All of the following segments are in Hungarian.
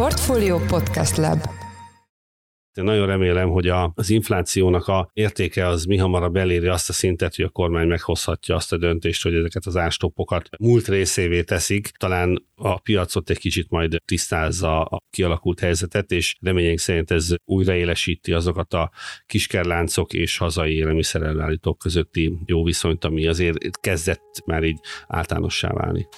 Portfolio Podcast Lab én nagyon remélem, hogy a, az inflációnak a értéke az mi hamarabb eléri azt a szintet, hogy a kormány meghozhatja azt a döntést, hogy ezeket az ástoppokat múlt részévé teszik. Talán a piacot egy kicsit majd tisztázza a kialakult helyzetet, és reményénk szerint ez újraélesíti azokat a kiskerláncok és hazai élelmiszerellállítók közötti jó viszonyt, ami azért kezdett már így általánossá válni.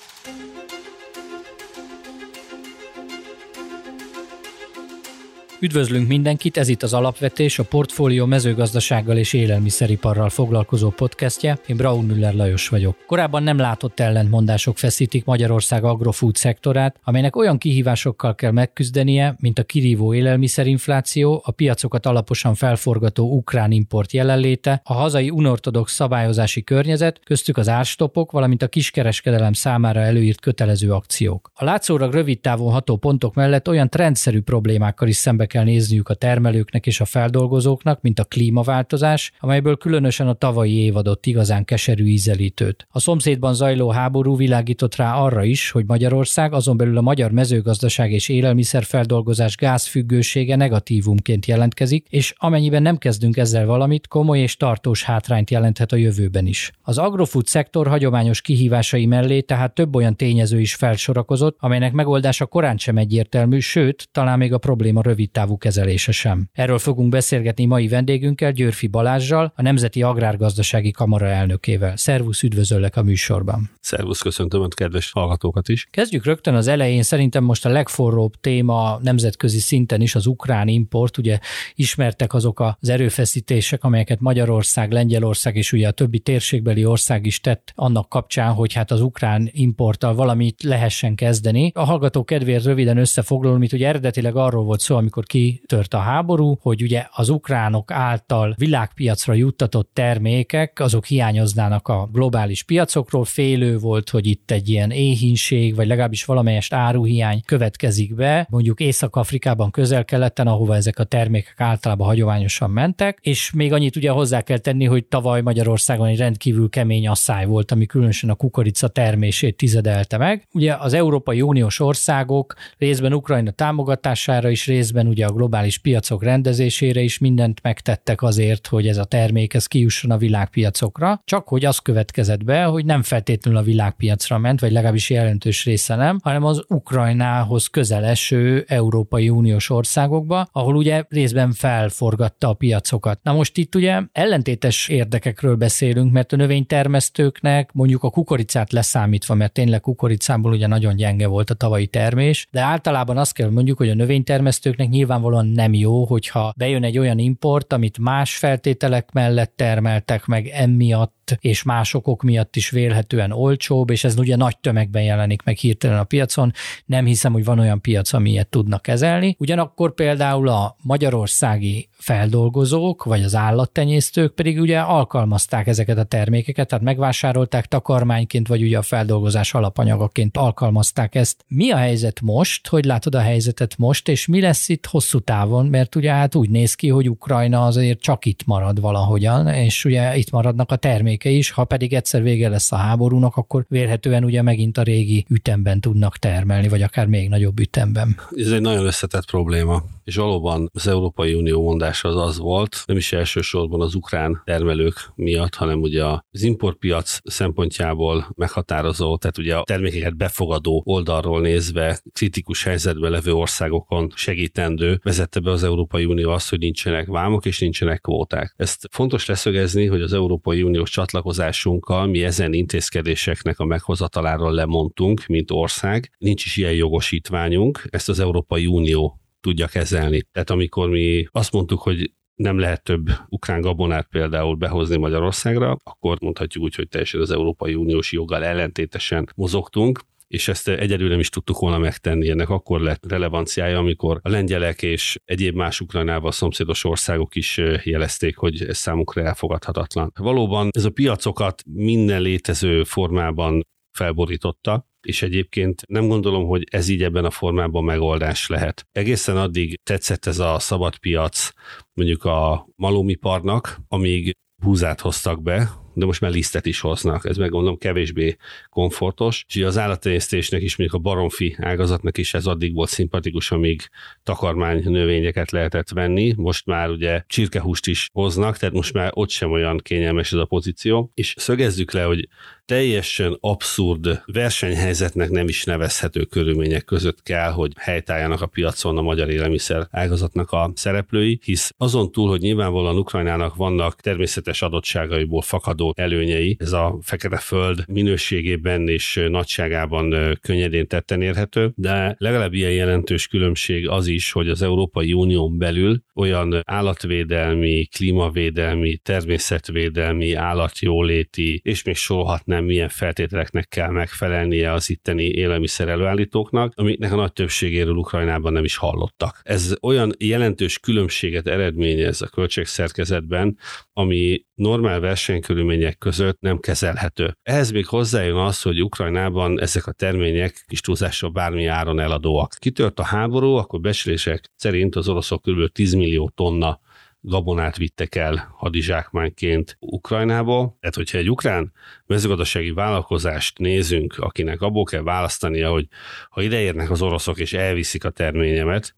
Üdvözlünk mindenkit, ez itt az Alapvetés, a Portfólió mezőgazdasággal és élelmiszeriparral foglalkozó podcastje. Én Braun Müller Lajos vagyok. Korábban nem látott ellentmondások feszítik Magyarország agrofood szektorát, amelynek olyan kihívásokkal kell megküzdenie, mint a kirívó élelmiszerinfláció, a piacokat alaposan felforgató ukrán import jelenléte, a hazai unortodox szabályozási környezet, köztük az árstopok, valamint a kiskereskedelem számára előírt kötelező akciók. A látszólag rövid távon ható pontok mellett olyan trendszerű problémákkal is szembe kell nézniük a termelőknek és a feldolgozóknak, mint a klímaváltozás, amelyből különösen a tavalyi év adott igazán keserű ízelítőt. A szomszédban zajló háború világított rá arra is, hogy Magyarország, azon belül a magyar mezőgazdaság és élelmiszerfeldolgozás gázfüggősége negatívumként jelentkezik, és amennyiben nem kezdünk ezzel valamit, komoly és tartós hátrányt jelenthet a jövőben is. Az agrofood szektor hagyományos kihívásai mellé tehát több olyan tényező is felsorakozott, amelynek megoldása korán sem egyértelmű, sőt, talán még a probléma rövid távú kezelése sem. Erről fogunk beszélgetni mai vendégünkkel, Györfi Balázsjal, a Nemzeti Agrárgazdasági Kamara elnökével. Szervusz, üdvözöllek a műsorban. Szervusz, köszöntöm a kedves hallgatókat is. Kezdjük rögtön az elején, szerintem most a legforróbb téma nemzetközi szinten is az ukrán import. Ugye ismertek azok az erőfeszítések, amelyeket Magyarország, Lengyelország és ugye a többi térségbeli ország is tett annak kapcsán, hogy hát az ukrán importtal valamit lehessen kezdeni. A hallgató kedvéért röviden összefoglalom, amit ugye eredetileg arról volt szó, amikor kitört a háború, hogy ugye az ukránok által világpiacra juttatott termékek, azok hiányoznának a globális piacokról. Félő volt, hogy itt egy ilyen éhínség, vagy legalábbis valamelyest áruhiány következik be, mondjuk Észak-Afrikában, közel-keleten, ahova ezek a termékek általában hagyományosan mentek, és még annyit ugye hozzá kell tenni, hogy tavaly Magyarországon egy rendkívül kemény asszály volt, ami különösen a kukorica termését tizedelte meg. Ugye az Európai Uniós országok részben Ukrajna támogatására is részben ugye a globális piacok rendezésére is mindent megtettek azért, hogy ez a termék ez kijusson a világpiacokra, csak hogy az következett be, hogy nem feltétlenül a világpiacra ment, vagy legalábbis jelentős része nem, hanem az Ukrajnához közel eső Európai Uniós országokba, ahol ugye részben felforgatta a piacokat. Na most itt ugye ellentétes érdekekről beszélünk, mert a növénytermesztőknek mondjuk a kukoricát leszámítva, mert tényleg kukoricából ugye nagyon gyenge volt a tavalyi termés, de általában azt kell mondjuk, hogy a növénytermesztőknek nyilvánvalóan nem jó, hogyha bejön egy olyan import, amit más feltételek mellett termeltek meg emiatt, és más okok miatt is vélhetően olcsóbb, és ez ugye nagy tömegben jelenik meg hirtelen a piacon. Nem hiszem, hogy van olyan piac, ami ilyet tudnak kezelni. Ugyanakkor például a magyarországi feldolgozók, vagy az állattenyésztők pedig ugye alkalmazták ezeket a termékeket, tehát megvásárolták takarmányként, vagy ugye a feldolgozás alapanyagaként alkalmazták ezt. Mi a helyzet most? Hogy látod a helyzetet most, és mi lesz itt hosszú távon? Mert ugye hát úgy néz ki, hogy Ukrajna azért csak itt marad valahogyan, és ugye itt maradnak a termékek terméke is, ha pedig egyszer vége lesz a háborúnak, akkor vélhetően ugye megint a régi ütemben tudnak termelni, vagy akár még nagyobb ütemben. Ez egy nagyon összetett probléma és valóban az Európai Unió mondása az az volt, nem is elsősorban az ukrán termelők miatt, hanem ugye az importpiac szempontjából meghatározó, tehát ugye a termékeket befogadó oldalról nézve kritikus helyzetben levő országokon segítendő vezette be az Európai Unió azt, hogy nincsenek vámok és nincsenek kvóták. Ezt fontos leszögezni, hogy az Európai Uniós csatlakozásunkkal mi ezen intézkedéseknek a meghozataláról lemondtunk, mint ország. Nincs is ilyen jogosítványunk, ezt az Európai Unió tudja kezelni. Tehát amikor mi azt mondtuk, hogy nem lehet több ukrán gabonát például behozni Magyarországra, akkor mondhatjuk úgy, hogy teljesen az Európai Uniós joggal ellentétesen mozogtunk, és ezt egyedül nem is tudtuk volna megtenni. Ennek akkor lett relevanciája, amikor a lengyelek és egyéb más Ukrajnával szomszédos országok is jelezték, hogy ez számukra elfogadhatatlan. Valóban ez a piacokat minden létező formában felborította, és egyébként nem gondolom, hogy ez így ebben a formában megoldás lehet. Egészen addig tetszett ez a szabad piac mondjuk a malómiparnak, amíg húzát hoztak be, de most már lisztet is hoznak. Ez megmondom kevésbé komfortos. És az állattenyésztésnek is, mondjuk a baromfi ágazatnak is ez addig volt szimpatikus, amíg takarmány növényeket lehetett venni. Most már ugye csirkehúst is hoznak, tehát most már ott sem olyan kényelmes ez a pozíció. És szögezzük le, hogy teljesen abszurd versenyhelyzetnek nem is nevezhető körülmények között kell, hogy helytálljanak a piacon a magyar élelmiszer ágazatnak a szereplői, hisz azon túl, hogy nyilvánvalóan Ukrajnának vannak természetes adottságaiból fakadó előnyei, ez a fekete föld minőségében és nagyságában könnyedén tetten érhető, de legalább ilyen jelentős különbség az is, hogy az Európai Unión belül olyan állatvédelmi, klímavédelmi, természetvédelmi, állatjóléti, és még sorolhatnám milyen feltételeknek kell megfelelnie az itteni élelmiszer előállítóknak, amiknek a nagy többségéről Ukrajnában nem is hallottak. Ez olyan jelentős különbséget eredményez a költségszerkezetben, ami normál versenykörülmények között nem kezelhető. Ehhez még hozzájön az, hogy Ukrajnában ezek a termények kis túlzással bármi áron eladóak. Kitört a háború, akkor becslések szerint az oroszok kb. 10 millió tonna gabonát vittek el hadizsákmányként Ukrajnába. Tehát, hogyha egy ukrán mezőgazdasági vállalkozást nézünk, akinek abból kell választania, hogy ha ideérnek az oroszok és elviszik a terményemet,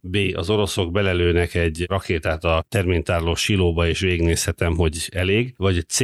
B. Az oroszok belelőnek egy rakétát a terménytárló silóba, és végignézhetem, hogy elég, vagy C.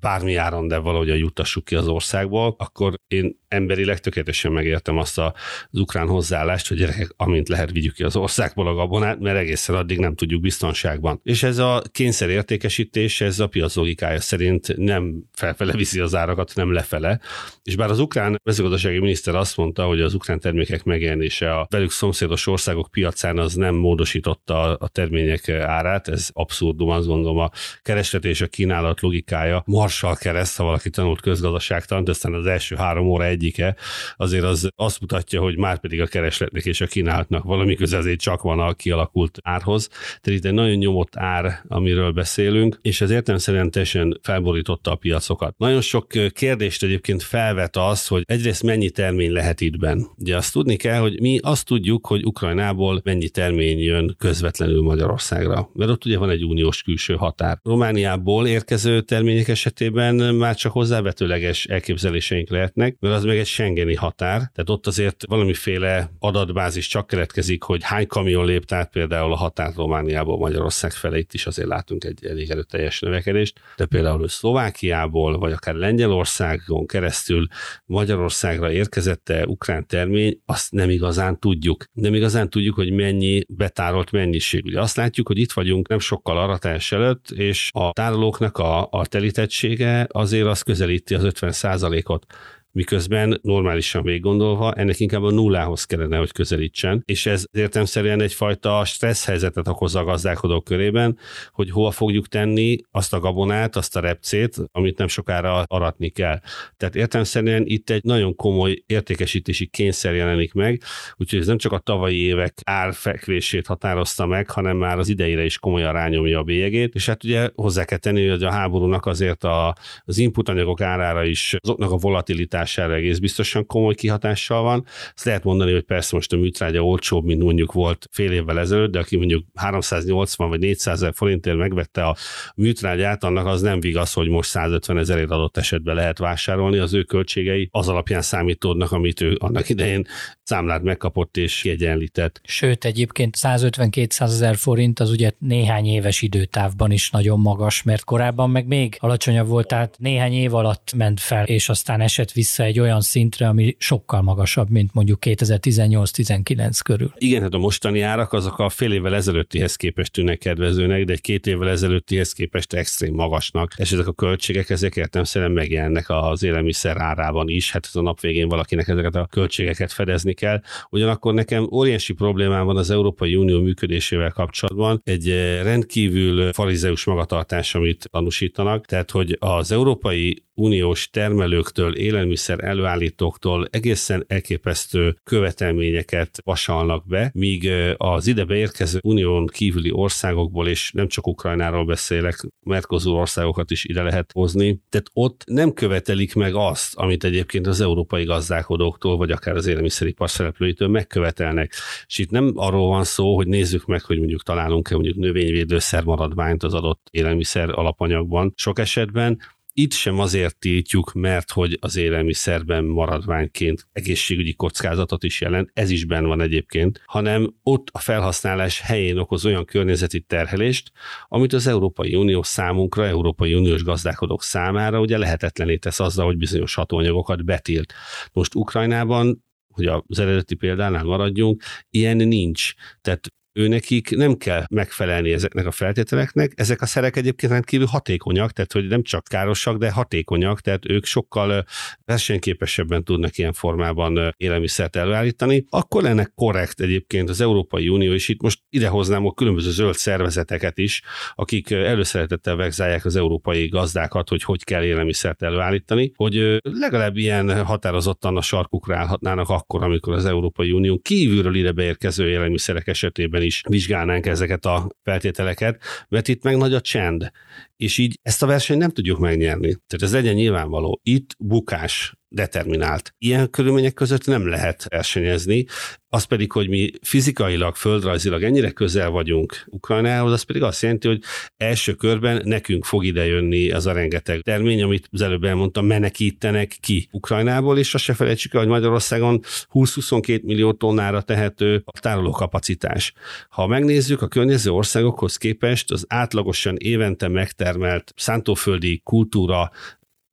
Bármi áron, de valahogy juttassuk ki az országból, akkor én emberileg tökéletesen megértem azt az ukrán hozzáállást, hogy gyerekek, amint lehet, vigyük ki az országból a gabonát, mert egészen addig nem tudjuk biztonságban. És ez a kényszer értékesítés, ez a piac logikája szerint nem felfele viszi az árakat, nem lefele. És bár az ukrán mezőgazdasági miniszter azt mondta, hogy az ukrán termékek megjelenése a velük szomszédos országok piacán az nem módosította a termények árát, ez abszurdum, azt gondolom a kereslet és a kínálat logikája marsal kereszt, ha valaki tanult közgazdaságtant, aztán az első három óra egyike, azért az azt mutatja, hogy már pedig a keresletnek és a kínálatnak valami köze azért csak van a kialakult árhoz. Tehát itt egy nagyon nyomott ár, amiről beszélünk, és ez értelemszerűen teljesen felborította a piacokat. Nagyon sok kérdést egyébként felvet az, hogy egyrészt mennyi termény lehet itt benn. Ugye azt tudni kell, hogy mi azt tudjuk, hogy Ukrajnából mennyi termény jön közvetlenül Magyarországra, mert ott ugye van egy uniós külső határ. Romániából érkező termények esetében már csak hozzávetőleges elképzeléseink lehetnek, mert az meg egy Schengeni határ, tehát ott azért valamiféle adatbázis csak keletkezik, hogy hány kamion lép át például a határ Romániából Magyarország felé, itt is azért látunk egy elég erőteljes növekedést, de például Szlovákiából, vagy akár Lengyelországon keresztül Magyarországra érkezette ukrán termény, azt nem igazán tudjuk. Nem igazán tudjuk, hogy mennyi betárolt mennyiség. Ugye azt látjuk, hogy itt vagyunk nem sokkal aratás előtt, és a tárolóknak a, a telítettsége azért az közelíti az 50 ot miközben normálisan végiggondolva ennek inkább a nullához kellene, hogy közelítsen, és ez értemszerűen egyfajta stressz helyzetet okoz a gazdálkodók körében, hogy hova fogjuk tenni azt a gabonát, azt a repcét, amit nem sokára aratni kell. Tehát értelmszerűen itt egy nagyon komoly értékesítési kényszer jelenik meg, úgyhogy ez nem csak a tavalyi évek árfekvését határozta meg, hanem már az idejére is komolyan rányomja a bélyegét, és hát ugye hozzá kell tenni, hogy a háborúnak azért a, az inputanyagok árára is azoknak a volatilitás gyártására egész biztosan komoly kihatással van. Azt lehet mondani, hogy persze most a műtrágya olcsóbb, mint mondjuk volt fél évvel ezelőtt, de aki mondjuk 380 vagy 400 ezer forintért megvette a műtrágyát, annak az nem vigaz, hogy most 150 ezerért adott esetben lehet vásárolni. Az ő költségei az alapján számítódnak, amit ő annak idején számlát megkapott és kiegyenlített. Sőt, egyébként 150-200 ezer forint az ugye néhány éves időtávban is nagyon magas, mert korábban meg még alacsonyabb volt, tehát néhány év alatt ment fel, és aztán esett vissza vissza egy olyan szintre, ami sokkal magasabb, mint mondjuk 2018-19 körül. Igen, hát a mostani árak azok a fél évvel ezelőttihez képest tűnnek kedvezőnek, de egy két évvel ezelőttihez képest extrém magasnak, és ezek a költségek ezek értelmszerűen megjelennek az élelmiszer árában is, hát ez a nap végén valakinek ezeket a költségeket fedezni kell. Ugyanakkor nekem óriási problémám van az Európai Unió működésével kapcsolatban, egy eh, rendkívül farizeus magatartás, amit tanúsítanak, tehát hogy az Európai uniós termelőktől, élelmiszer előállítóktól egészen elképesztő követelményeket vasalnak be, míg az ide beérkező unión kívüli országokból, és nem csak Ukrajnáról beszélek, Mercosur országokat is ide lehet hozni, tehát ott nem követelik meg azt, amit egyébként az európai gazdálkodóktól, vagy akár az élelmiszeripar szereplőitől megkövetelnek. És itt nem arról van szó, hogy nézzük meg, hogy mondjuk találunk-e mondjuk növényvédőszer maradványt az adott élelmiszer alapanyagban. Sok esetben itt sem azért tiltjuk, mert hogy az élelmiszerben maradványként egészségügyi kockázatot is jelent, ez is benne van egyébként, hanem ott a felhasználás helyén okoz olyan környezeti terhelést, amit az Európai Unió számunkra, Európai Uniós gazdálkodók számára ugye lehetetlené tesz azzal, hogy bizonyos hatóanyagokat betilt. Most Ukrajnában hogy az eredeti példánál maradjunk, ilyen nincs. Tehát őnekik nem kell megfelelni ezeknek a feltételeknek. Ezek a szerek egyébként rendkívül hatékonyak, tehát hogy nem csak károsak, de hatékonyak, tehát ők sokkal versenyképesebben tudnak ilyen formában élelmiszert előállítani. Akkor ennek korrekt egyébként az Európai Unió, és itt most idehoznám a különböző zöld szervezeteket is, akik előszeretettel vegzálják az európai gazdákat, hogy hogy kell élelmiszert előállítani, hogy legalább ilyen határozottan a sarkukra állhatnának akkor, amikor az Európai Unió kívülről ide beérkező élelmiszerek esetében is vizsgálnánk ezeket a feltételeket, mert itt meg nagy a csend, és így ezt a versenyt nem tudjuk megnyerni. Tehát ez legyen nyilvánvaló. Itt bukás determinált. Ilyen körülmények között nem lehet versenyezni, az pedig, hogy mi fizikailag, földrajzilag ennyire közel vagyunk Ukrajnához, az pedig azt jelenti, hogy első körben nekünk fog idejönni az a rengeteg termény, amit az előbb elmondtam, menekítenek ki Ukrajnából, és azt se felejtsük el, hogy Magyarországon 20-22 millió tonnára tehető a tárolókapacitás. Ha megnézzük a környező országokhoz képest, az átlagosan évente megtermelt szántóföldi kultúra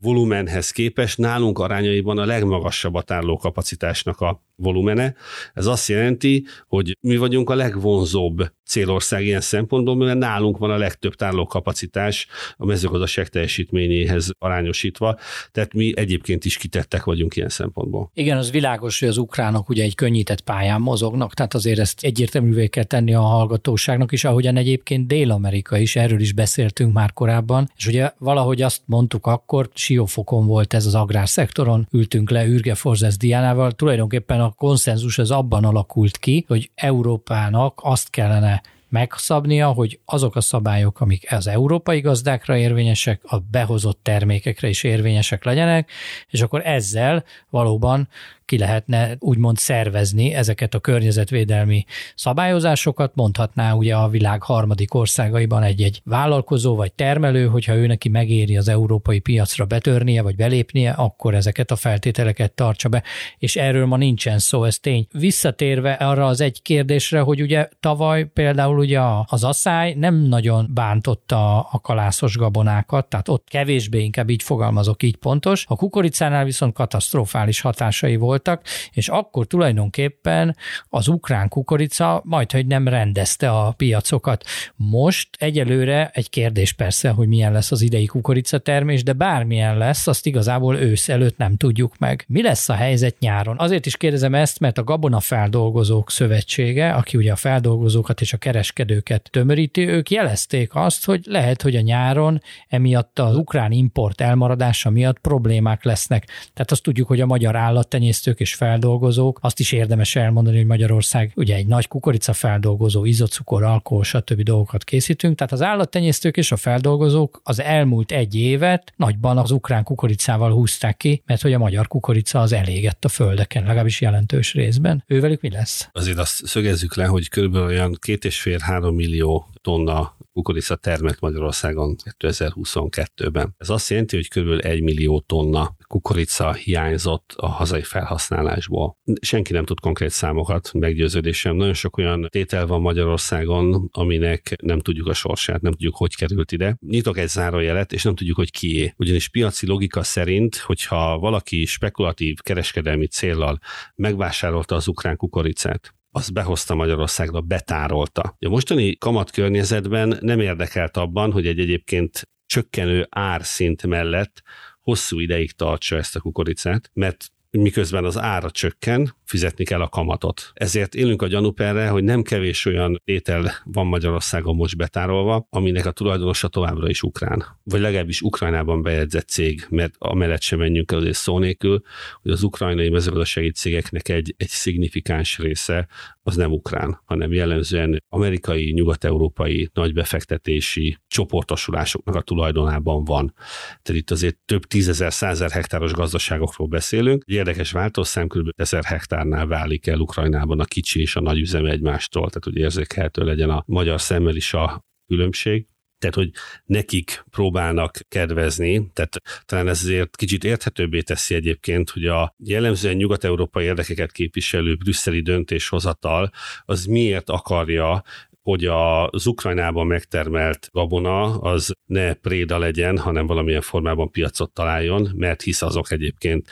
volumenhez képest nálunk arányaiban a legmagasabb a tárolókapacitásnak a volumene. Ez azt jelenti, hogy mi vagyunk a legvonzóbb célország ilyen szempontból, mert nálunk van a legtöbb tárolókapacitás a mezőgazdaság teljesítményéhez arányosítva, tehát mi egyébként is kitettek vagyunk ilyen szempontból. Igen, az világos, hogy az ukránok ugye egy könnyített pályán mozognak, tehát azért ezt egyértelművé kell tenni a hallgatóságnak is, ahogyan egyébként Dél-Amerika is, erről is beszéltünk már korábban, és ugye valahogy azt mondtuk akkor, siófokon volt ez az agrárszektoron, ültünk le Ürge Forzesz Diánával, tulajdonképpen a konszenzus az abban alakult ki, hogy Európának azt kellene megszabnia, hogy azok a szabályok, amik az európai gazdákra érvényesek, a behozott termékekre is érvényesek legyenek, és akkor ezzel valóban ki lehetne úgymond szervezni ezeket a környezetvédelmi szabályozásokat, mondhatná ugye a világ harmadik országaiban egy-egy vállalkozó vagy termelő, hogyha ő neki megéri az európai piacra betörnie vagy belépnie, akkor ezeket a feltételeket tartsa be, és erről ma nincsen szó, ez tény. Visszatérve arra az egy kérdésre, hogy ugye tavaly például ugye az asszály nem nagyon bántotta a kalászos gabonákat, tehát ott kevésbé inkább így fogalmazok, így pontos. A kukoricánál viszont katasztrofális hatásai volt voltak, és akkor tulajdonképpen az ukrán kukorica majd, hogy nem rendezte a piacokat. Most egyelőre egy kérdés persze, hogy milyen lesz az idei kukoricatermés, de bármilyen lesz, azt igazából ősz előtt nem tudjuk meg. Mi lesz a helyzet nyáron? Azért is kérdezem ezt, mert a Gabona Feldolgozók Szövetsége, aki ugye a feldolgozókat és a kereskedőket tömöríti, ők jelezték azt, hogy lehet, hogy a nyáron emiatt az ukrán import elmaradása miatt problémák lesznek. Tehát azt tudjuk, hogy a magyar állattenyésztő termesztők és feldolgozók. Azt is érdemes elmondani, hogy Magyarország ugye egy nagy kukorica feldolgozó, izocukor, alkohol, stb. dolgokat készítünk. Tehát az állattenyésztők és a feldolgozók az elmúlt egy évet nagyban az ukrán kukoricával húzták ki, mert hogy a magyar kukorica az elégett a földeken, legalábbis jelentős részben. Ővelük mi lesz? Azért azt szögezzük le, hogy körülbelül olyan két és fél három millió tonna kukorica termelt Magyarországon 2022-ben. Ez azt jelenti, hogy kb. 1 millió tonna kukorica hiányzott a hazai felhasználásból. Senki nem tud konkrét számokat, meggyőződésem. Nagyon sok olyan tétel van Magyarországon, aminek nem tudjuk a sorsát, nem tudjuk, hogy került ide. Nyitok egy zárójelet, és nem tudjuk, hogy kié. Ugyanis piaci logika szerint, hogyha valaki spekulatív kereskedelmi céllal megvásárolta az ukrán kukoricát, azt behozta Magyarországra, betárolta. A mostani kamat környezetben nem érdekelt abban, hogy egy egyébként csökkenő árszint mellett hosszú ideig tartsa ezt a kukoricát, mert miközben az ára csökken, fizetni kell a kamatot. Ezért élünk a gyanúperre, hogy nem kevés olyan étel van Magyarországon most betárolva, aminek a tulajdonosa továbbra is ukrán. Vagy legalábbis Ukrajnában bejegyzett cég, mert amellett sem menjünk el azért szó nélkül, hogy az ukrajnai mezőgazdasági cégeknek egy, egy szignifikáns része az nem ukrán, hanem jellemzően amerikai, nyugat-európai nagybefektetési csoportosulásoknak a tulajdonában van. Tehát itt azért több tízezer, százer hektáros gazdaságokról beszélünk. Egy érdekes váltószám kb. ezer hektárnál válik el Ukrajnában a kicsi és a nagy üzem egymástól, tehát hogy érzékelhető legyen a magyar szemmel is a különbség. tehát hogy nekik próbálnak kedvezni, tehát talán ez azért kicsit érthetőbbé teszi egyébként, hogy a jellemzően nyugat-európai érdekeket képviselő brüsszeli döntéshozatal az miért akarja hogy az Ukrajnában megtermelt gabona az ne préda legyen, hanem valamilyen formában piacot találjon, mert hisz azok egyébként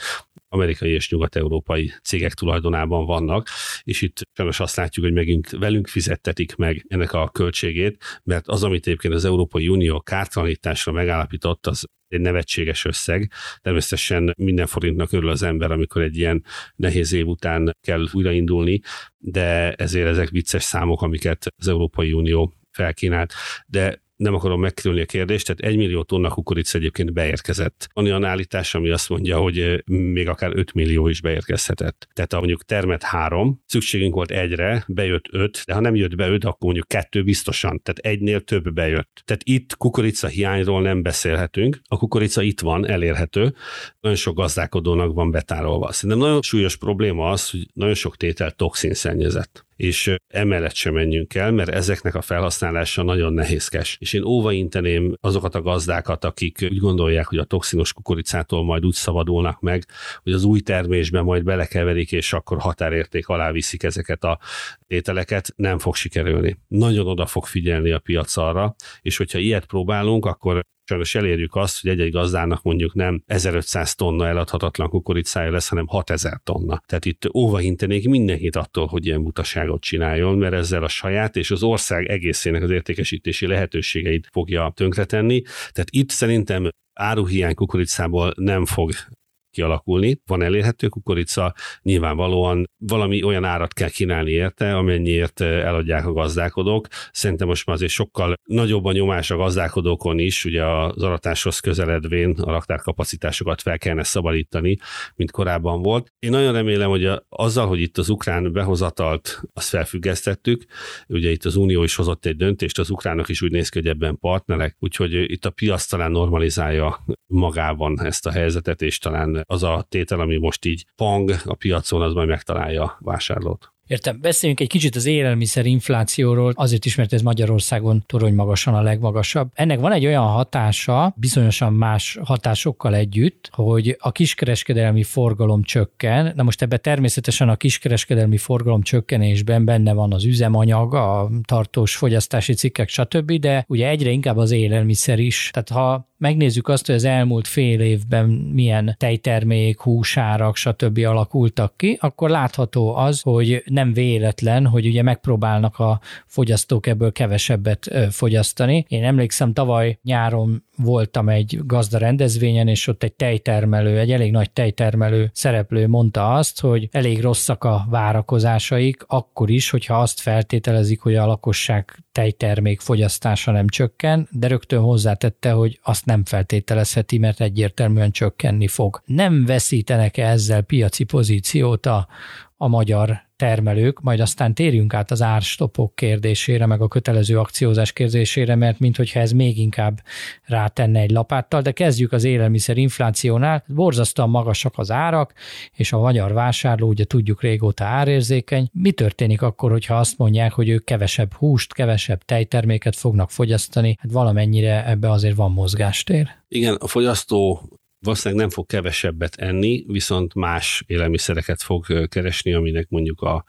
amerikai és nyugat-európai cégek tulajdonában vannak, és itt sajnos azt látjuk, hogy megint velünk fizettetik meg ennek a költségét, mert az, amit egyébként az Európai Unió kártalanításra megállapított, az egy nevetséges összeg. Természetesen minden forintnak örül az ember, amikor egy ilyen nehéz év után kell újraindulni, de ezért ezek vicces számok, amiket az Európai Unió felkínált. De nem akarom megkerülni a kérdést, tehát egy millió tonna kukorica egyébként beérkezett. Van olyan állítás, ami azt mondja, hogy még akár 5 millió is beérkezhetett. Tehát ha mondjuk termet három, szükségünk volt egyre, bejött öt, de ha nem jött be öt, akkor mondjuk kettő biztosan, tehát egynél több bejött. Tehát itt kukorica hiányról nem beszélhetünk, a kukorica itt van, elérhető, nagyon sok gazdálkodónak van betárolva. Szerintem nagyon súlyos probléma az, hogy nagyon sok tétel toxin szennyezett és emellett sem menjünk el, mert ezeknek a felhasználása nagyon nehézkes. És én óvainteném azokat a gazdákat, akik úgy gondolják, hogy a toxinos kukoricától majd úgy szabadulnak meg, hogy az új termésben majd belekeverik, és akkor határérték alá viszik ezeket a ételeket, nem fog sikerülni. Nagyon oda fog figyelni a piac arra, és hogyha ilyet próbálunk, akkor sajnos elérjük azt, hogy egy-egy gazdának mondjuk nem 1500 tonna eladhatatlan kukoricája lesz, hanem 6000 tonna. Tehát itt óvaintenék mindenkit attól, hogy ilyen butaságot csináljon, mert ezzel a saját és az ország egészének az értékesítési lehetőségeit fogja tönkretenni. Tehát itt szerintem áruhiány kukoricából nem fog kialakulni. Van elérhető kukorica, nyilvánvalóan valami olyan árat kell kínálni érte, amennyiért eh, eladják a gazdálkodók. Szerintem most már azért sokkal nagyobb a nyomás a gazdálkodókon is, ugye az aratáshoz közeledvén a raktárkapacitásokat fel kellene szabadítani, mint korábban volt. Én nagyon remélem, hogy a, azzal, hogy itt az ukrán behozatalt, azt felfüggesztettük, ugye itt az Unió is hozott egy döntést, az ukránok is úgy néz ki, hogy ebben partnerek, úgyhogy itt a piac talán normalizálja magában ezt a helyzetet, és talán az a tétel, ami most így pang a piacon, az majd megtalálja a vásárlót. Értem. Beszéljünk egy kicsit az élelmiszer inflációról, azért is, mert ez Magyarországon torony magasan a legmagasabb. Ennek van egy olyan hatása, bizonyosan más hatásokkal együtt, hogy a kiskereskedelmi forgalom csökken. Na most ebbe természetesen a kiskereskedelmi forgalom csökkenésben benne van az üzemanyag, a tartós fogyasztási cikkek, stb., de ugye egyre inkább az élelmiszer is. Tehát ha megnézzük azt, hogy az elmúlt fél évben milyen tejtermék, húsárak, stb. alakultak ki, akkor látható az, hogy nem véletlen, hogy ugye megpróbálnak a fogyasztók ebből kevesebbet fogyasztani. Én emlékszem, tavaly nyáron voltam egy gazda rendezvényen, és ott egy tejtermelő, egy elég nagy tejtermelő szereplő mondta azt, hogy elég rosszak a várakozásaik, akkor is, hogyha azt feltételezik, hogy a lakosság tejtermék fogyasztása nem csökken, de rögtön hozzátette, hogy azt nem feltételezheti, mert egyértelműen csökkenni fog. Nem veszítenek -e ezzel piaci pozíciót a, a magyar termelők, majd aztán térjünk át az árstopok kérdésére, meg a kötelező akciózás kérdésére, mert minthogyha ez még inkább rátenne egy lapáttal, de kezdjük az élelmiszer inflációnál. Borzasztóan magasak az árak, és a magyar vásárló, ugye tudjuk régóta árérzékeny. Mi történik akkor, hogyha azt mondják, hogy ők kevesebb húst, kevesebb tejterméket fognak fogyasztani? Hát valamennyire ebbe azért van mozgástér. Igen, a fogyasztó valószínűleg nem fog kevesebbet enni, viszont más élelmiszereket fog keresni, aminek mondjuk a,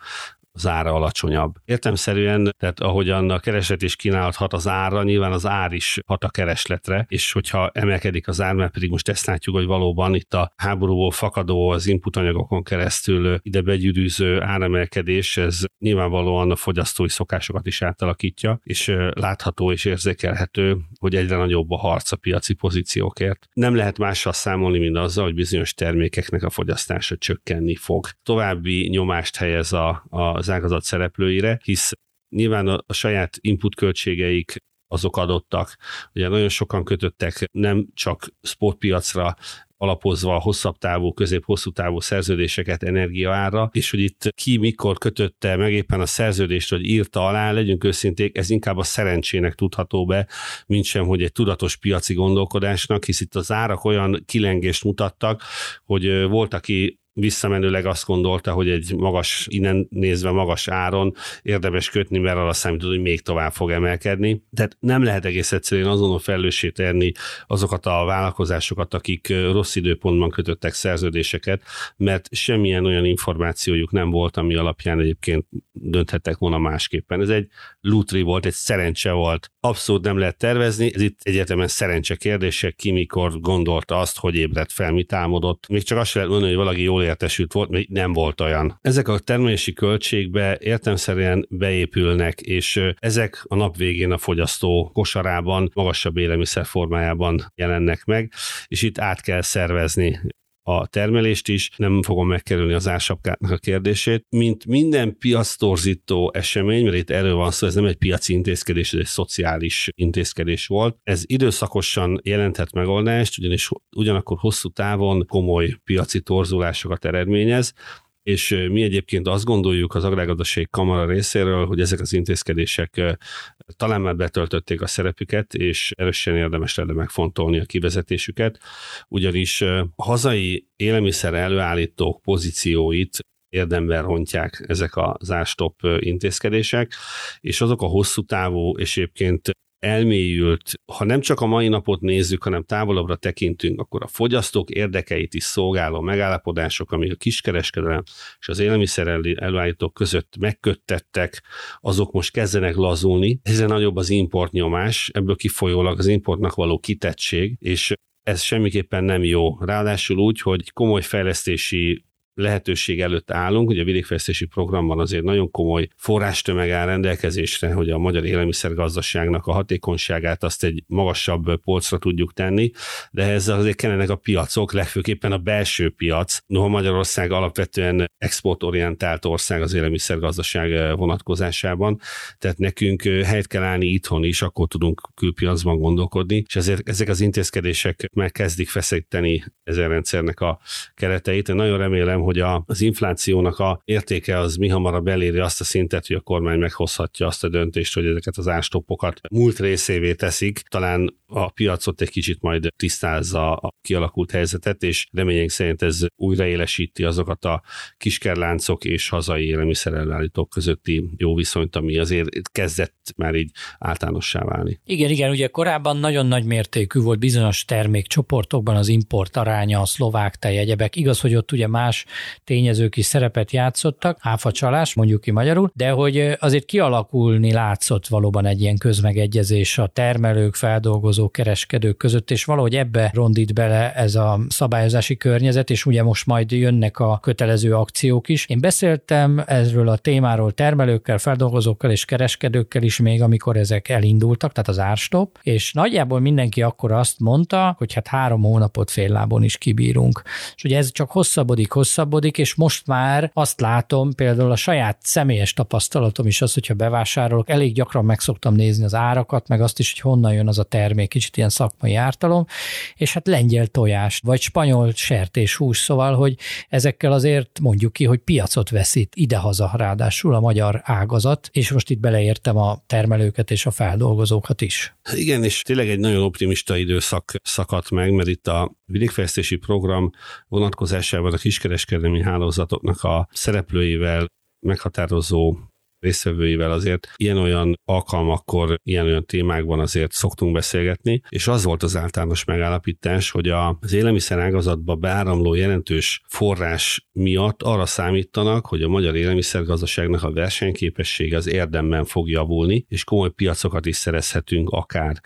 az ára alacsonyabb. Értemszerűen, tehát ahogyan a kereslet és kínálat hat az ára, nyilván az ár is hat a keresletre, és hogyha emelkedik az ár, mert pedig most ezt látjuk, hogy valóban itt a háborúból fakadó az inputanyagokon keresztül ide begyűrűző áremelkedés, ez nyilvánvalóan a fogyasztói szokásokat is átalakítja, és látható és érzékelhető, hogy egyre nagyobb a harc a piaci pozíciókért. Nem lehet mással számolni, mint azzal, hogy bizonyos termékeknek a fogyasztása csökkenni fog. További nyomást helyez a, az az ágazat szereplőire, hisz nyilván a, a saját input költségeik azok adottak. Ugye nagyon sokan kötöttek nem csak spotpiacra alapozva hosszabb távú, közép-hosszú távú szerződéseket energiaára, és hogy itt ki mikor kötötte meg éppen a szerződést, hogy írta alá, legyünk őszinték, ez inkább a szerencsének tudható be, mint sem, hogy egy tudatos piaci gondolkodásnak, hisz itt az árak olyan kilengést mutattak, hogy volt, aki visszamenőleg azt gondolta, hogy egy magas, innen nézve magas áron érdemes kötni, mert arra számított, hogy még tovább fog emelkedni. Tehát nem lehet egész egyszerűen azonnal felelőssé tenni azokat a vállalkozásokat, akik rossz időpontban kötöttek szerződéseket, mert semmilyen olyan információjuk nem volt, ami alapján egyébként dönthettek volna másképpen. Ez egy lutri volt, egy szerencse volt. Abszolút nem lehet tervezni, ez itt egyetemen szerencse kérdése, ki mikor gondolta azt, hogy ébredt fel, mit álmodott. Még csak azt sem lehet mondani, hogy valaki jól értesült volt, mert nem volt olyan. Ezek a termelési költségbe értemszerűen beépülnek, és ezek a nap végén a fogyasztó kosarában magasabb élelmiszer formájában jelennek meg, és itt át kell szervezni a termelést is, nem fogom megkerülni az ársapkának a kérdését. Mint minden piasztorzító esemény, mert itt erről van szó, ez nem egy piaci intézkedés, ez egy szociális intézkedés volt. Ez időszakosan jelenthet megoldást, ugyanis ugyanakkor hosszú távon komoly piaci torzulásokat eredményez, és mi egyébként azt gondoljuk az Agrárgazdasági Kamara részéről, hogy ezek az intézkedések talán már betöltötték a szerepüket, és erősen érdemes lenne megfontolni a kivezetésüket, ugyanis hazai élelmiszer előállítók pozícióit érdemben rontják ezek az árstop intézkedések, és azok a hosszú távú és egyébként elmélyült, ha nem csak a mai napot nézzük, hanem távolabbra tekintünk, akkor a fogyasztók érdekeit is szolgáló megállapodások, amik a kiskereskedelem és az élelmiszer előállítók között megköttettek, azok most kezdenek lazulni, hiszen nagyobb az importnyomás, ebből kifolyólag az importnak való kitettség, és ez semmiképpen nem jó. Ráadásul úgy, hogy komoly fejlesztési lehetőség előtt állunk. Ugye a vidékfejlesztési programban azért nagyon komoly forrástömeg áll rendelkezésre, hogy a magyar élelmiszergazdaságnak a hatékonyságát azt egy magasabb polcra tudjuk tenni, de ez azért kellenek a piacok, legfőképpen a belső piac. Noha Magyarország alapvetően exportorientált ország az élelmiszergazdaság vonatkozásában, tehát nekünk helyt kell állni itthon is, akkor tudunk külpiacban gondolkodni, és ezért ezek az intézkedések megkezdik feszíteni ezen rendszernek a kereteit. Én nagyon remélem, hogy a, az inflációnak a értéke az mi hamarabb eléri azt a szintet, hogy a kormány meghozhatja azt a döntést, hogy ezeket az ástoppokat múlt részévé teszik. Talán a piacot egy kicsit majd tisztázza a kialakult helyzetet, és reményénk szerint ez újraélesíti azokat a kiskerláncok és hazai élelmiszerellállítók közötti jó viszonyt, ami azért kezdett már így általánossá válni. Igen, igen, ugye korábban nagyon nagy mértékű volt bizonyos termékcsoportokban az import aránya, a szlovák tej, egyebek. Igaz, hogy ott ugye más tényezők is szerepet játszottak, áfacsalás, mondjuk ki magyarul, de hogy azért kialakulni látszott valóban egy ilyen közmegegyezés a termelők, feldolgozók, kereskedők között, és valahogy ebbe rondít bele ez a szabályozási környezet, és ugye most majd jönnek a kötelező akciók is. Én beszéltem erről a témáról termelőkkel, feldolgozókkal és kereskedőkkel is még, amikor ezek elindultak, tehát az árstop, és nagyjából mindenki akkor azt mondta, hogy hát három hónapot fél lábon is kibírunk. És ugye ez csak hosszabbodik, hosszabbodik, hosszabbodik, és most már azt látom, például a saját személyes tapasztalatom is az, hogyha bevásárolok, elég gyakran meg szoktam nézni az árakat, meg azt is, hogy honnan jön az a termék, kicsit ilyen szakmai ártalom, és hát lengyel tojás, vagy spanyol hús, szóval, hogy ezekkel azért mondjuk ki, hogy piacot veszít idehaza ráadásul a magyar ágazat, és most itt beleértem a termelőket és a feldolgozókat is. Igen, és tényleg egy nagyon optimista időszak szakadt meg, mert itt a vidékfejlesztési program vonatkozásában a kiskereskedelmi hálózatoknak a szereplőivel meghatározó résztvevőivel azért ilyen-olyan alkalmakkor, ilyen-olyan témákban azért szoktunk beszélgetni, és az volt az általános megállapítás, hogy az élelmiszer ágazatba beáramló jelentős forrás miatt arra számítanak, hogy a magyar élelmiszergazdaságnak a versenyképessége az érdemben fog javulni, és komoly piacokat is szerezhetünk akár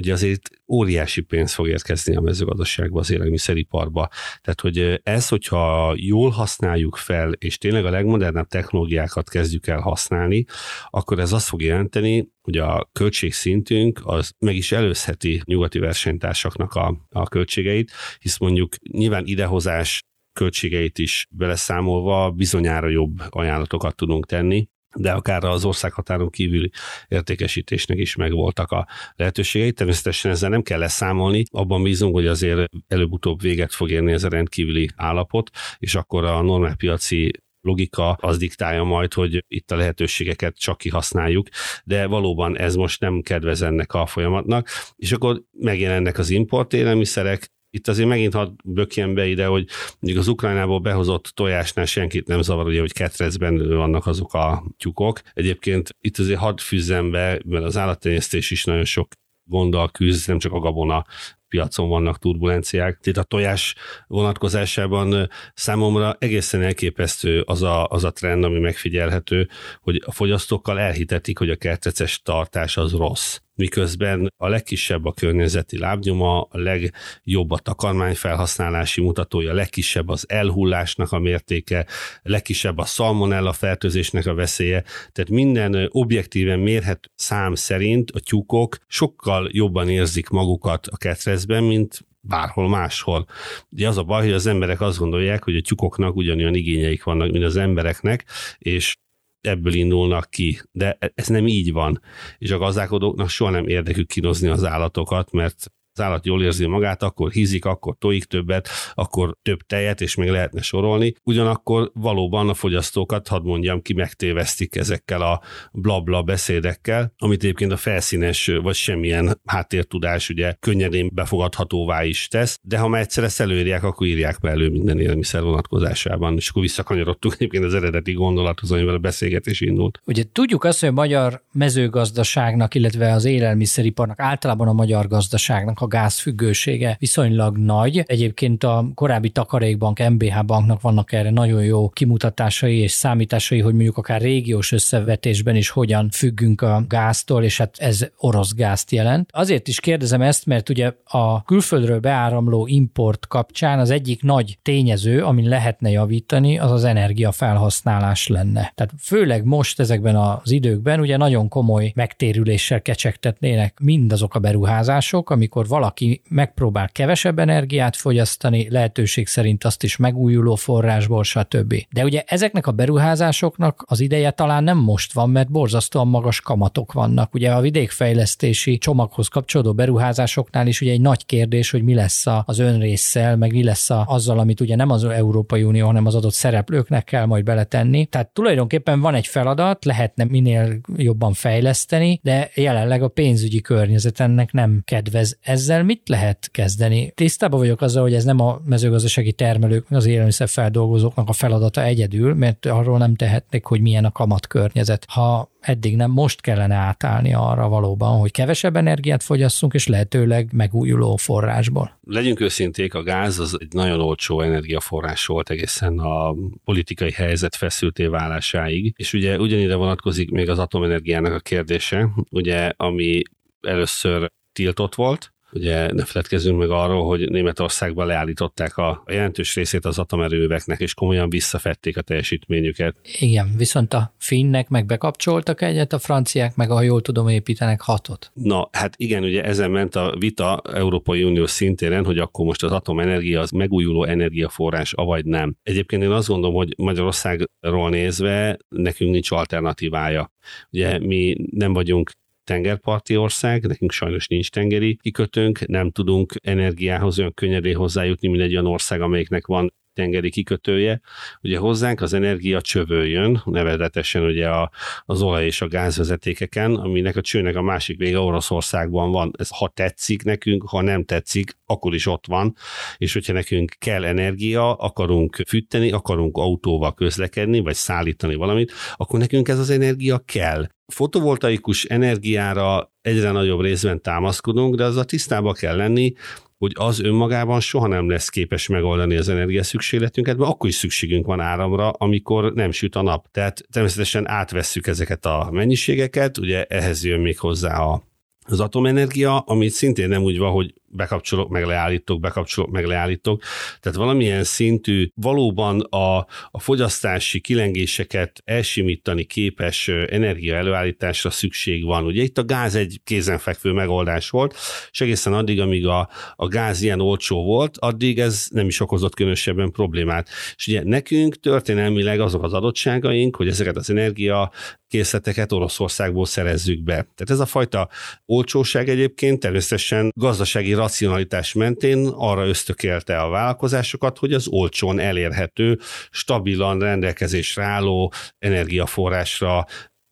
ugye azért óriási pénz fog érkezni a mezőgazdaságba, az élelmiszeriparba. Tehát, hogy ez, hogyha jól használjuk fel, és tényleg a legmodernebb technológiákat kezdjük el használni, akkor ez azt fog jelenteni, hogy a költségszintünk az meg is előzheti nyugati versenytársaknak a, a költségeit, hisz mondjuk nyilván idehozás költségeit is beleszámolva bizonyára jobb ajánlatokat tudunk tenni, de akár az országhatáron kívüli értékesítésnek is megvoltak a lehetőségei. Természetesen ezzel nem kell leszámolni, abban bízunk, hogy azért előbb-utóbb véget fog érni ez a rendkívüli állapot, és akkor a normál piaci logika az diktálja majd, hogy itt a lehetőségeket csak kihasználjuk, de valóban ez most nem kedvez ennek a folyamatnak, és akkor megjelennek az import élelmiszerek, Itt azért megint hadd bökjen be ide, hogy mondjuk az Ukrajnából behozott tojásnál senkit nem zavar, ugye, hogy ketrecben vannak azok a tyúkok. Egyébként itt azért hadd fűzzem be, mert az állattenyésztés is nagyon sok gonddal küzd, nem csak a gabona piacon vannak turbulenciák. Tehát a tojás vonatkozásában számomra egészen elképesztő az a, az a trend, ami megfigyelhető, hogy a fogyasztókkal elhitetik, hogy a kerteces tartás az rossz miközben a legkisebb a környezeti lábnyoma, a legjobb a takarmány felhasználási mutatója, a legkisebb az elhullásnak a mértéke, a legkisebb a szalmonella fertőzésnek a veszélye, tehát minden objektíven mérhető szám szerint a tyúkok sokkal jobban érzik magukat a ketrezben, mint bárhol máshol. Ugye az a baj, hogy az emberek azt gondolják, hogy a tyúkoknak ugyanolyan igényeik vannak, mint az embereknek, és ebből indulnak ki, de ez nem így van. És a gazdálkodóknak soha nem érdekük kínozni az állatokat, mert az állat jól érzi magát, akkor hízik, akkor tojik többet, akkor több tejet, és még lehetne sorolni. Ugyanakkor valóban a fogyasztókat, hadd mondjam ki, megtévesztik ezekkel a blabla beszédekkel, amit egyébként a felszínes vagy semmilyen háttértudás ugye könnyedén befogadhatóvá is tesz, de ha már egyszer ezt előírják, akkor írják be elő minden élelmiszer vonatkozásában, és akkor visszakanyarodtunk egyébként az eredeti gondolathoz, amivel a beszélgetés indult. Ugye tudjuk azt, hogy a magyar mezőgazdaságnak, illetve az élelmiszeriparnak, általában a magyar gazdaságnak a gázfüggősége viszonylag nagy. Egyébként a korábbi Takarékbank, MBH banknak vannak erre nagyon jó kimutatásai és számításai, hogy mondjuk akár régiós összevetésben is hogyan függünk a gáztól, és hát ez orosz gázt jelent. Azért is kérdezem ezt, mert ugye a külföldről beáramló import kapcsán az egyik nagy tényező, amin lehetne javítani, az az energiafelhasználás lenne. Tehát főleg most ezekben az időkben ugye nagyon komoly megtérüléssel kecsegtetnének mindazok a beruházások, amikor valaki megpróbál kevesebb energiát fogyasztani, lehetőség szerint azt is megújuló forrásból, stb. De ugye ezeknek a beruházásoknak az ideje talán nem most van, mert borzasztóan magas kamatok vannak. Ugye a vidékfejlesztési csomaghoz kapcsolódó beruházásoknál is ugye egy nagy kérdés, hogy mi lesz az önrészsel, meg mi lesz azzal, amit ugye nem az Európai Unió, hanem az adott szereplőknek kell majd beletenni. Tehát tulajdonképpen van egy feladat, lehetne minél jobban fejleszteni, de jelenleg a pénzügyi környezet ennek nem kedvez. Ez ezzel mit lehet kezdeni? Tisztában vagyok azzal, hogy ez nem a mezőgazdasági termelők, az élelmiszer feldolgozóknak a feladata egyedül, mert arról nem tehetnek, hogy milyen a kamat környezet. Ha eddig nem, most kellene átállni arra valóban, hogy kevesebb energiát fogyasszunk, és lehetőleg megújuló forrásból. Legyünk őszinték, a gáz az egy nagyon olcsó energiaforrás volt egészen a politikai helyzet feszülté válásáig, és ugye ugyanide vonatkozik még az atomenergiának a kérdése, ugye ami először tiltott volt, Ugye ne feledkezzünk meg arról, hogy Németországban leállították a, jelentős részét az atomerőveknek, és komolyan visszafették a teljesítményüket. Igen, viszont a finnek meg bekapcsoltak egyet, a franciák meg, ha jól tudom, építenek hatot. Na, hát igen, ugye ezen ment a vita Európai Unió szintéren, hogy akkor most az atomenergia az megújuló energiaforrás, avagy nem. Egyébként én azt gondolom, hogy Magyarországról nézve nekünk nincs alternatívája. Ugye mi nem vagyunk tengerparti ország, nekünk sajnos nincs tengeri kikötőnk, nem tudunk energiához olyan könnyedén hozzájutni, mint egy olyan ország, amelyiknek van tengeri kikötője. Ugye hozzánk az energia csövöljön, nevezetesen ugye a, az olaj és a gázvezetékeken, aminek a csőnek a másik vége Oroszországban van. Ez ha tetszik nekünk, ha nem tetszik, akkor is ott van, és hogyha nekünk kell energia, akarunk fűteni, akarunk autóval közlekedni, vagy szállítani valamit, akkor nekünk ez az energia kell fotovoltaikus energiára egyre nagyobb részben támaszkodunk, de az a tisztába kell lenni, hogy az önmagában soha nem lesz képes megoldani az energiaszükségletünket, mert akkor is szükségünk van áramra, amikor nem süt a nap. Tehát természetesen átvesszük ezeket a mennyiségeket, ugye ehhez jön még hozzá a az atomenergia, amit szintén nem úgy van, hogy bekapcsolok, meg leállítok, bekapcsolok, meg leállítok. Tehát valamilyen szintű valóban a, a fogyasztási kilengéseket elsimítani képes energia előállításra szükség van. Ugye itt a gáz egy kézenfekvő megoldás volt, és egészen addig, amíg a, a gáz ilyen olcsó volt, addig ez nem is okozott különösebben problémát. És ugye nekünk történelmileg azok az adottságaink, hogy ezeket az energia készleteket Oroszországból szerezzük be. Tehát ez a fajta olcsóság egyébként természetesen gazdasági racionalitás mentén arra ösztökélte a vállalkozásokat, hogy az olcsón elérhető, stabilan rendelkezésre álló energiaforrásra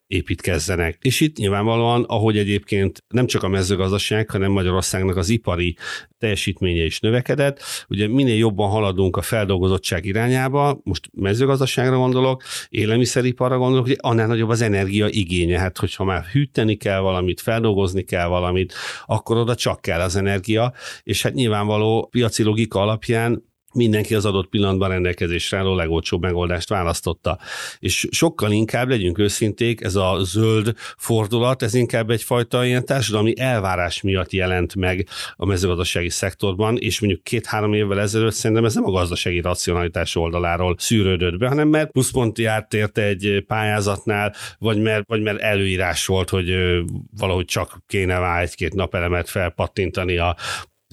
építkezzenek. És itt nyilvánvalóan, ahogy egyébként nem csak a mezőgazdaság, hanem Magyarországnak az ipari teljesítménye is növekedett. Ugye minél jobban haladunk a feldolgozottság irányába, most mezőgazdaságra gondolok, élelmiszeriparra gondolok, hogy annál nagyobb az energia igénye. Hát, hogyha már hűteni kell valamit, feldolgozni kell valamit, akkor oda csak kell az energia, és hát nyilvánvaló piaci logika alapján mindenki az adott pillanatban rendelkezésre álló legolcsóbb megoldást választotta. És sokkal inkább, legyünk őszinték, ez a zöld fordulat, ez inkább egyfajta ilyen társadalmi elvárás miatt jelent meg a mezőgazdasági szektorban, és mondjuk két-három évvel ezelőtt szerintem ez nem a gazdasági racionalitás oldaláról szűrődött be, hanem mert pluszponti járt érte egy pályázatnál, vagy mert, vagy mert előírás volt, hogy valahogy csak kéne vá egy-két napelemet felpattintani a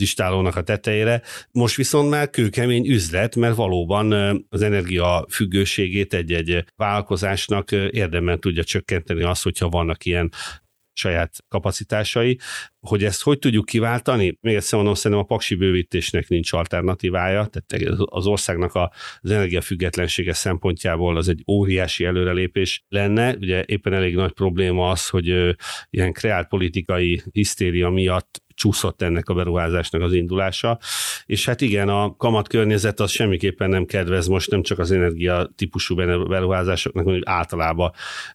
istálónak a tetejére. Most viszont már kőkemény üzlet, mert valóban az energia függőségét egy-egy vállalkozásnak érdemben tudja csökkenteni az, hogyha vannak ilyen saját kapacitásai. Hogy ezt hogy tudjuk kiváltani? Még egyszer mondom, szerintem a paksi bővítésnek nincs alternatívája, tehát az országnak az energiafüggetlensége szempontjából az egy óriási előrelépés lenne. Ugye éppen elég nagy probléma az, hogy ilyen kreált politikai hisztéria miatt csúszott ennek a beruházásnak az indulása. És hát igen, a kamat környezet az semmiképpen nem kedvez most nem csak az energia típusú beruházásoknak, hanem általában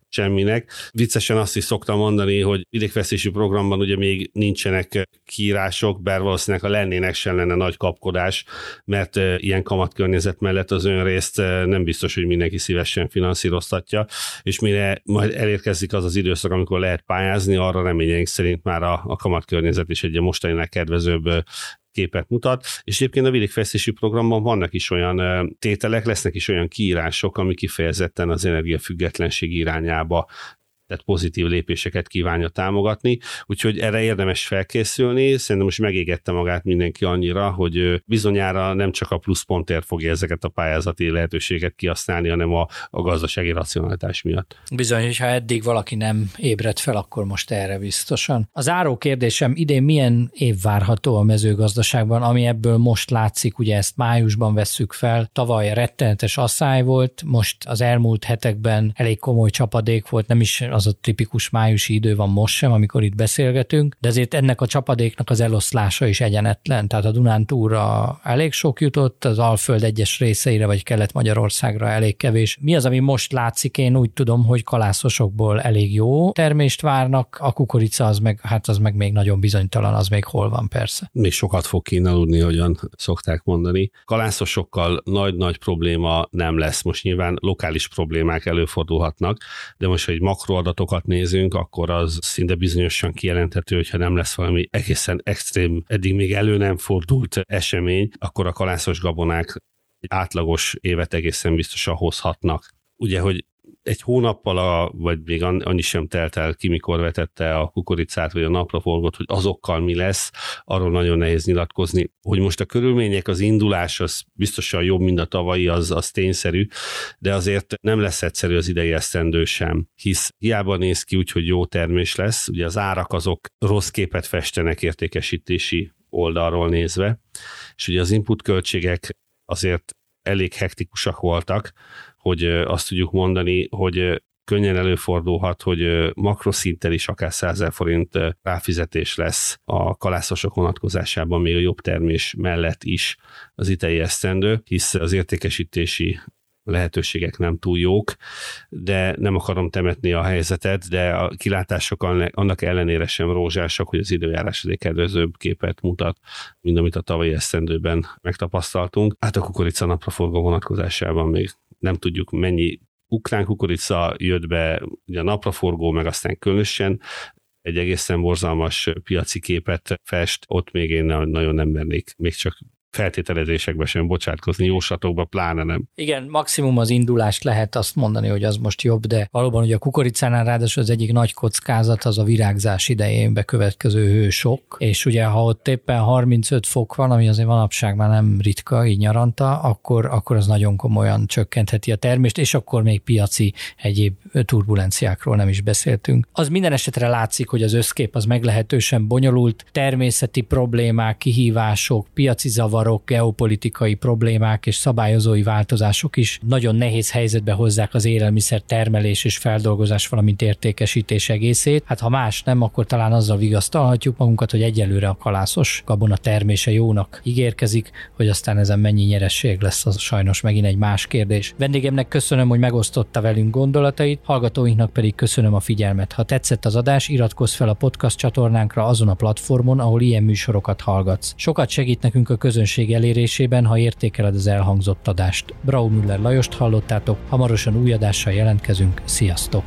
semminek. Viccesen azt is szoktam mondani, hogy idegvesztési programban ugye még nincsenek kiírások, bár valószínűleg ha lennének sem lenne nagy kapkodás, mert ilyen kamatkörnyezet mellett az önrészt nem biztos, hogy mindenki szívesen finanszíroztatja, és mire majd elérkezik az az időszak, amikor lehet pályázni, arra reményeink szerint már a, a kamatkörnyezet is egy mostaninál kedvezőbb képet mutat, és egyébként a vidékfejlesztési programban vannak is olyan tételek, lesznek is olyan kiírások, ami kifejezetten az energiafüggetlenség irányába tehát pozitív lépéseket kívánja támogatni, úgyhogy erre érdemes felkészülni. Szerintem most megégette magát mindenki annyira, hogy bizonyára nem csak a pluszpontért fogja ezeket a pályázati lehetőséget kihasználni, hanem a, a gazdasági racionalitás miatt. Bizony, hogyha eddig valaki nem ébredt fel, akkor most erre biztosan. Az áró kérdésem, idén milyen év várható a mezőgazdaságban, ami ebből most látszik, ugye ezt májusban vesszük fel, tavaly rettenetes asszály volt, most az elmúlt hetekben elég komoly csapadék volt, nem is az a tipikus májusi idő van most sem, amikor itt beszélgetünk, de azért ennek a csapadéknak az eloszlása is egyenetlen. Tehát a Dunántúra elég sok jutott, az Alföld egyes részeire, vagy Kelet-Magyarországra elég kevés. Mi az, ami most látszik? Én úgy tudom, hogy kalászosokból elég jó termést várnak, a kukorica az meg, hát az meg még nagyon bizonytalan, az még hol van persze. Még sokat fog kínálódni, hogyan szokták mondani. Kalászosokkal nagy-nagy probléma nem lesz. Most nyilván lokális problémák előfordulhatnak, de most, hogy makroadat adatokat nézünk, akkor az szinte bizonyosan kijelenthető, hogyha nem lesz valami egészen extrém, eddig még elő nem fordult esemény, akkor a kalászos gabonák egy átlagos évet egészen biztosan hozhatnak. Ugye, hogy egy hónappal, a, vagy még annyi sem telt el ki, mikor vetette a kukoricát, vagy a napraforgót, hogy azokkal mi lesz, arról nagyon nehéz nyilatkozni. Hogy most a körülmények, az indulás, az biztosan jobb, mint a tavalyi, az, az tényszerű, de azért nem lesz egyszerű az idei esztendő sem, hisz hiába néz ki úgy, hogy jó termés lesz, ugye az árak azok rossz képet festenek értékesítési oldalról nézve, és ugye az input költségek azért elég hektikusak voltak, hogy azt tudjuk mondani, hogy könnyen előfordulhat, hogy makroszinten is akár 100 forint ráfizetés lesz a kalászosok vonatkozásában még a jobb termés mellett is az idei esztendő, hisz az értékesítési lehetőségek nem túl jók, de nem akarom temetni a helyzetet, de a kilátások annak ellenére sem rózsásak, hogy az időjárás egy kedvezőbb képet mutat, mint amit a tavalyi esztendőben megtapasztaltunk. Hát a kukorica napraforgó vonatkozásában még nem tudjuk mennyi ukrán kukorica jött be, ugye a napraforgó, meg aztán különösen egy egészen borzalmas piaci képet fest, ott még én nagyon nem mernék még csak feltételezésekbe sem bocsátkozni, jóslatokba pláne nem. Igen, maximum az indulást lehet azt mondani, hogy az most jobb, de valóban ugye a kukoricánál ráadásul az egyik nagy kockázat az a virágzás idején bekövetkező hősok, és ugye ha ott éppen 35 fok van, ami azért manapság már nem ritka, így nyaranta, akkor, akkor az nagyon komolyan csökkentheti a termést, és akkor még piaci egyéb turbulenciákról nem is beszéltünk. Az minden esetre látszik, hogy az összkép az meglehetősen bonyolult, természeti problémák, kihívások, piaci zavar, zavarok, geopolitikai problémák és szabályozói változások is nagyon nehéz helyzetbe hozzák az élelmiszer termelés és feldolgozás, valamint értékesítés egészét. Hát ha más nem, akkor talán azzal vigasztalhatjuk magunkat, hogy egyelőre a kalászos gabona termése jónak ígérkezik, hogy aztán ezen mennyi nyeresség lesz, az sajnos megint egy más kérdés. Vendégemnek köszönöm, hogy megosztotta velünk gondolatait, hallgatóinknak pedig köszönöm a figyelmet. Ha tetszett az adás, iratkozz fel a podcast csatornánkra azon a platformon, ahol ilyen műsorokat hallgatsz. Sokat segít nekünk a közönség elérésében, ha értékeled az elhangzott adást. Braumüller Lajost hallottátok, hamarosan új adással jelentkezünk. Sziasztok!